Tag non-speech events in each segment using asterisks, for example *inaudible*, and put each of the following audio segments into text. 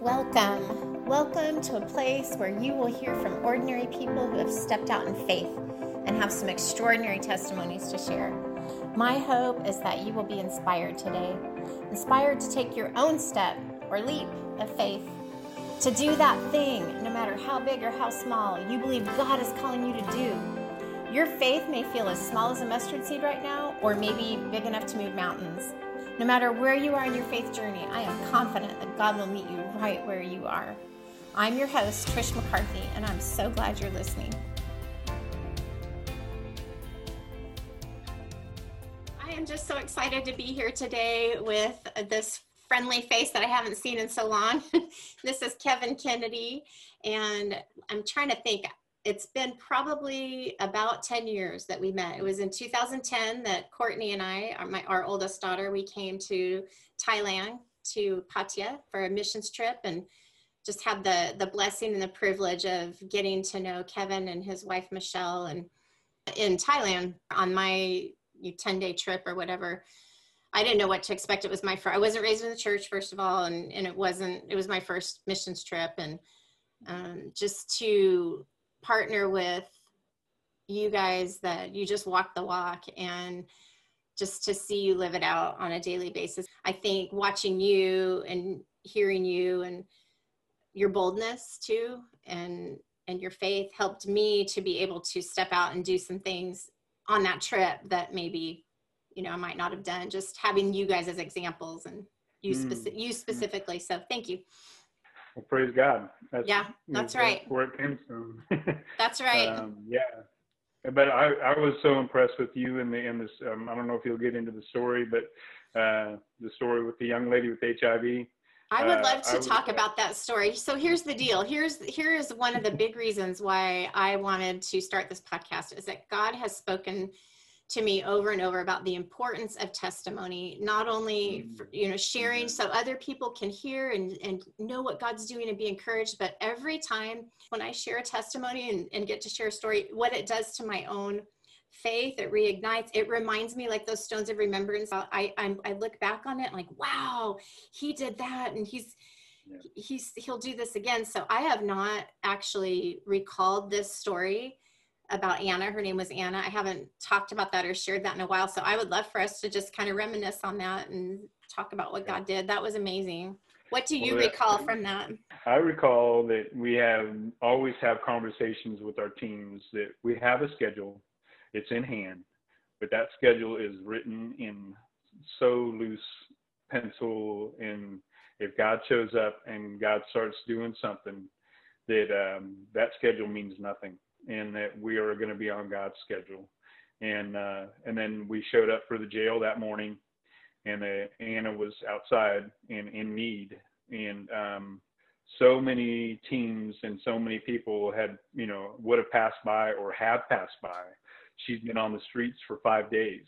Welcome. Welcome to a place where you will hear from ordinary people who have stepped out in faith and have some extraordinary testimonies to share. My hope is that you will be inspired today, inspired to take your own step or leap of faith, to do that thing, no matter how big or how small, you believe God is calling you to do. Your faith may feel as small as a mustard seed right now, or maybe big enough to move mountains. No matter where you are in your faith journey, I am confident that God will meet you right where you are. I'm your host, Trish McCarthy, and I'm so glad you're listening. I am just so excited to be here today with this friendly face that I haven't seen in so long. *laughs* this is Kevin Kennedy, and I'm trying to think it's been probably about 10 years that we met. It was in 2010 that Courtney and I, our, my, our oldest daughter, we came to Thailand to Pattaya for a missions trip and just had the, the blessing and the privilege of getting to know Kevin and his wife, Michelle, and in Thailand on my 10 day trip or whatever. I didn't know what to expect. It was my first, I wasn't raised in the church, first of all, and, and it wasn't, it was my first missions trip. And um, just to partner with you guys that you just walk the walk and just to see you live it out on a daily basis. I think watching you and hearing you and your boldness too and and your faith helped me to be able to step out and do some things on that trip that maybe you know I might not have done just having you guys as examples and you mm. you specifically so thank you well, praise God. That's, yeah, that's right. Where it came from. *laughs* that's right. Um, yeah. But I, I was so impressed with you and the in this. Um, I don't know if you'll get into the story, but uh, the story with the young lady with HIV. I would uh, love to uh, talk about that story. So here's the deal. Here's here is one of the big reasons why I wanted to start this podcast is that God has spoken to me over and over about the importance of testimony not only for, you know sharing mm-hmm. so other people can hear and, and know what god's doing and be encouraged but every time when i share a testimony and, and get to share a story what it does to my own faith it reignites it reminds me like those stones of remembrance i I'm, i look back on it like wow he did that and he's yeah. he's he'll do this again so i have not actually recalled this story about Anna. Her name was Anna. I haven't talked about that or shared that in a while. So I would love for us to just kind of reminisce on that and talk about what God did. That was amazing. What do you well, recall from that? I recall that we have always have conversations with our teams that we have a schedule, it's in hand, but that schedule is written in so loose pencil. And if God shows up and God starts doing something, that um, that schedule means nothing and that we are going to be on God's schedule. And uh, and then we showed up for the jail that morning, and uh, Anna was outside and in need, and um, so many teams and so many people had you know would have passed by or have passed by. She's been on the streets for five days.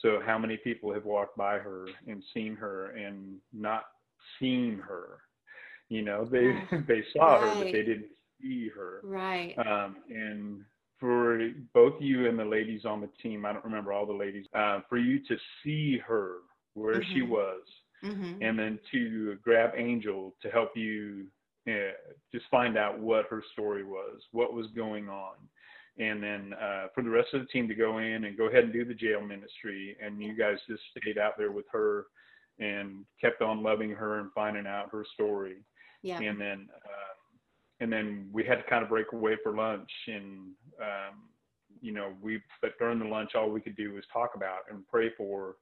So how many people have walked by her and seen her and not seen her? You know, they *laughs* they saw right. her, but they didn't see her. Right. Um, and for both you and the ladies on the team, I don't remember all the ladies, uh, for you to see her where mm-hmm. she was, mm-hmm. and then to grab Angel to help you uh, just find out what her story was, what was going on. And then uh, for the rest of the team to go in and go ahead and do the jail ministry, and you guys just stayed out there with her and kept on loving her and finding out her story. Yeah. And then uh, and then we had to kind of break away for lunch. And um, you know we but during the lunch all we could do was talk about and pray for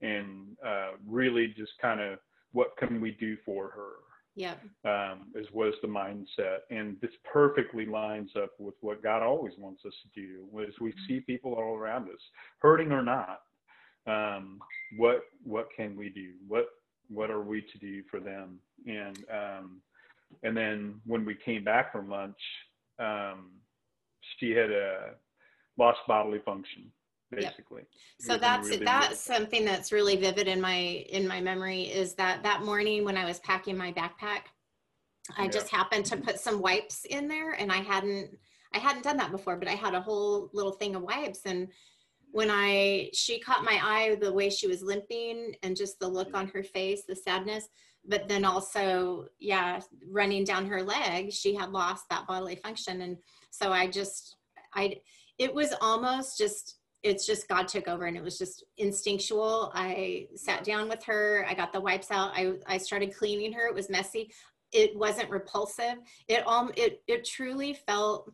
and uh, really just kind of what can we do for her yeah. um, as was the mindset. And this perfectly lines up with what god always wants us to do was we mm-hmm. see people all around us hurting or not um, what what can we do? What what are we to do for them? And um, and then when we came back from lunch, um, she had a lost bodily function basically. Yep. So that's really that's something that's really vivid in my in my memory is that that morning when I was packing my backpack, I yeah. just happened to put some wipes in there and I hadn't I hadn't done that before, but I had a whole little thing of wipes and when I she caught my eye the way she was limping and just the look on her face, the sadness. But then also, yeah, running down her leg, she had lost that bodily function, and so I just I it was almost just it's just God took over and it was just instinctual. I sat down with her. I got the wipes out. I, I started cleaning her. It was messy. It wasn't repulsive. It all, it, it truly felt,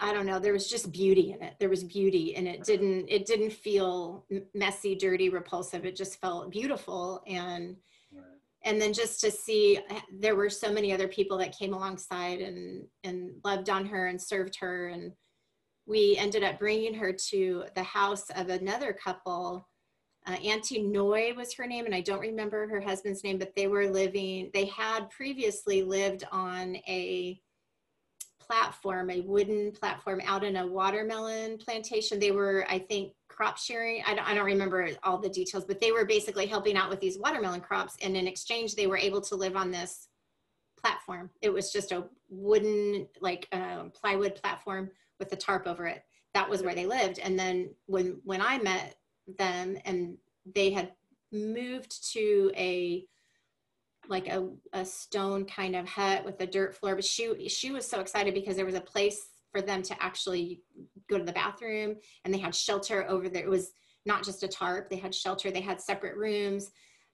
I don't know, there was just beauty in it. There was beauty and it didn't, it didn't feel messy, dirty, repulsive. It just felt beautiful. And, and then just to see there were so many other people that came alongside and, and loved on her and served her and, we ended up bringing her to the house of another couple. Uh, Auntie Noy was her name, and I don't remember her husband's name, but they were living, they had previously lived on a platform, a wooden platform out in a watermelon plantation. They were, I think, crop sharing. I don't, I don't remember all the details, but they were basically helping out with these watermelon crops. And in exchange, they were able to live on this platform. It was just a wooden, like uh, plywood platform with the tarp over it. That was where they lived. And then when when I met them and they had moved to a like a, a stone kind of hut with a dirt floor but she she was so excited because there was a place for them to actually go to the bathroom and they had shelter over there it was not just a tarp they had shelter they had separate rooms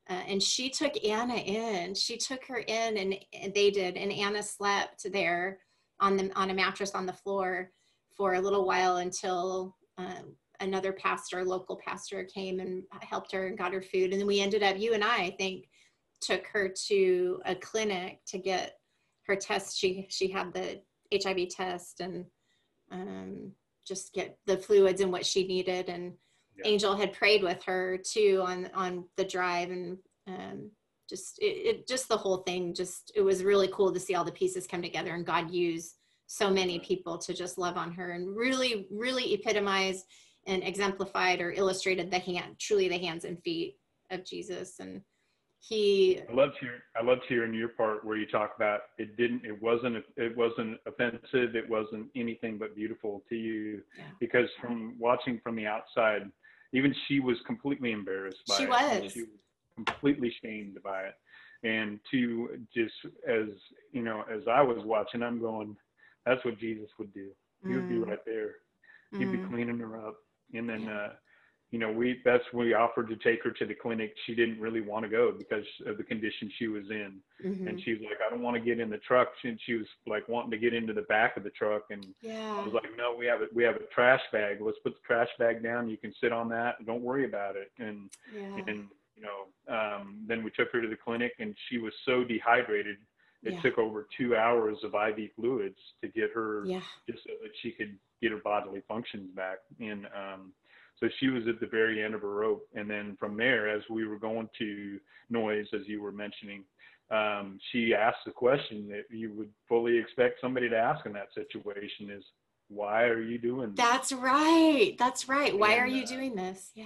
uh, and she took anna in she took her in and, they did and anna slept there on the on a mattress on the floor for a little while until um, another pastor, local pastor, came and helped her and got her food. And then we ended up, you and I, I think, took her to a clinic to get her test. She she had the HIV test and um, just get the fluids and what she needed. And yeah. Angel had prayed with her too on on the drive and um, just it, it, just the whole thing. Just it was really cool to see all the pieces come together and God use so many people to just love on her and really, really epitomized and exemplified or illustrated the hand, truly the hands and feet of Jesus. And he I loved hearing I loved hearing your part where you talk about it didn't it wasn't it wasn't offensive, it wasn't anything but beautiful to you. Yeah. Because from watching from the outside, even she was completely embarrassed by she it. Was. She was completely shamed by it. And to just as you know, as I was watching, I'm going, that's what Jesus would do. He would mm. be right there. He'd mm. be cleaning her up. And then, uh, you know, we, that's when we offered to take her to the clinic. She didn't really want to go because of the condition she was in. Mm-hmm. And she was like, I don't want to get in the truck. And she was like wanting to get into the back of the truck. And yeah. I was like, no, we have a, we have a trash bag. Let's put the trash bag down. You can sit on that. Don't worry about it. And, yeah. and, you know, um, then we took her to the clinic and she was so dehydrated it yeah. took over two hours of IV fluids to get her just so that she could get her bodily functions back. And um, so she was at the very end of her rope. And then from there, as we were going to Noy's, as you were mentioning, um, she asked the question that you would fully expect somebody to ask in that situation is, why are you doing this? That's right. That's right. Why and, are you uh, doing this? Yeah.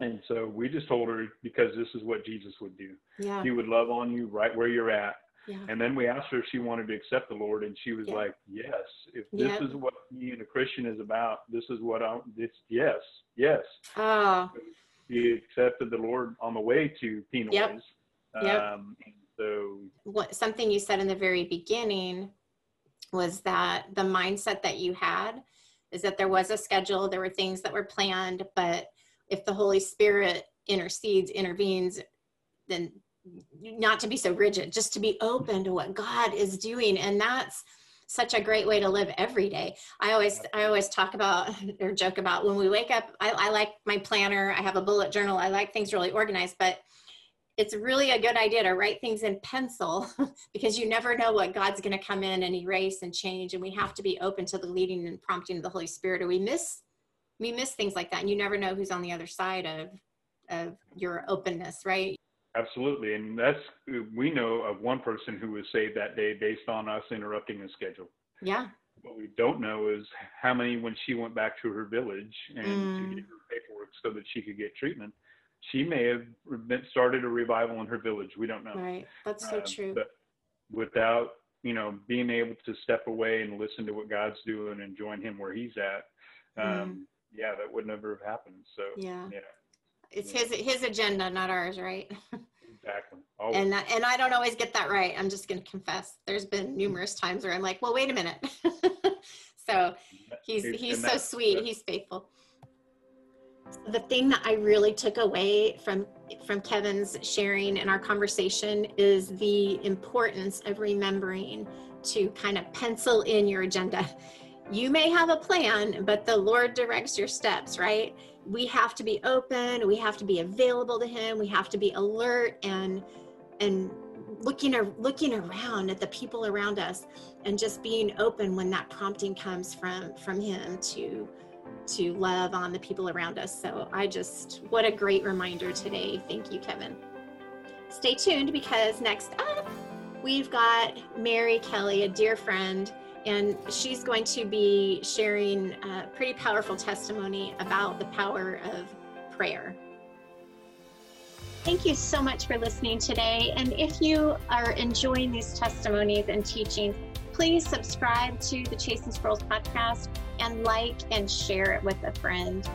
And so we just told her because this is what Jesus would do. Yeah. He would love on you right where you're at yeah. And then we asked her if she wanted to accept the Lord, and she was yeah. like, "Yes. If this yep. is what being a Christian is about, this is what I'm. This yes, yes." Oh. She accepted the Lord on the way to Pinoy's. Yep. Yep. Um, so what something you said in the very beginning was that the mindset that you had is that there was a schedule, there were things that were planned, but if the Holy Spirit intercedes, intervenes, then not to be so rigid, just to be open to what God is doing. And that's such a great way to live every day. I always, I always talk about *laughs* or joke about when we wake up, I, I like my planner. I have a bullet journal. I like things really organized, but it's really a good idea to write things in pencil *laughs* because you never know what God's going to come in and erase and change. And we have to be open to the leading and prompting of the Holy Spirit, or we miss, we miss things like that. And you never know who's on the other side of, of your openness, right? Absolutely, and that's we know of one person who was saved that day based on us interrupting the schedule. Yeah. What we don't know is how many when she went back to her village and mm. to get her paperwork so that she could get treatment. She may have started a revival in her village. We don't know. Right, that's so uh, true. But without you know being able to step away and listen to what God's doing and join Him where He's at, um, mm. yeah, that would never have happened. So Yeah. yeah, It's his his agenda, not ours, right? Exactly. Always. and and I don't always get that right. I'm just going to confess. There's been numerous times where I'm like, well, wait a minute. *laughs* so he's he's so sweet. He's faithful. The thing that I really took away from from Kevin's sharing in our conversation is the importance of remembering to kind of pencil in your agenda. You may have a plan, but the Lord directs your steps, right? We have to be open, we have to be available to him, we have to be alert and and looking ar- looking around at the people around us and just being open when that prompting comes from from him to to love on the people around us. So I just what a great reminder today. Thank you, Kevin. Stay tuned because next up we've got Mary Kelly, a dear friend, and she's going to be sharing a pretty powerful testimony about the power of prayer. Thank you so much for listening today. And if you are enjoying these testimonies and teachings, please subscribe to the Chasing Squirrels podcast and like and share it with a friend.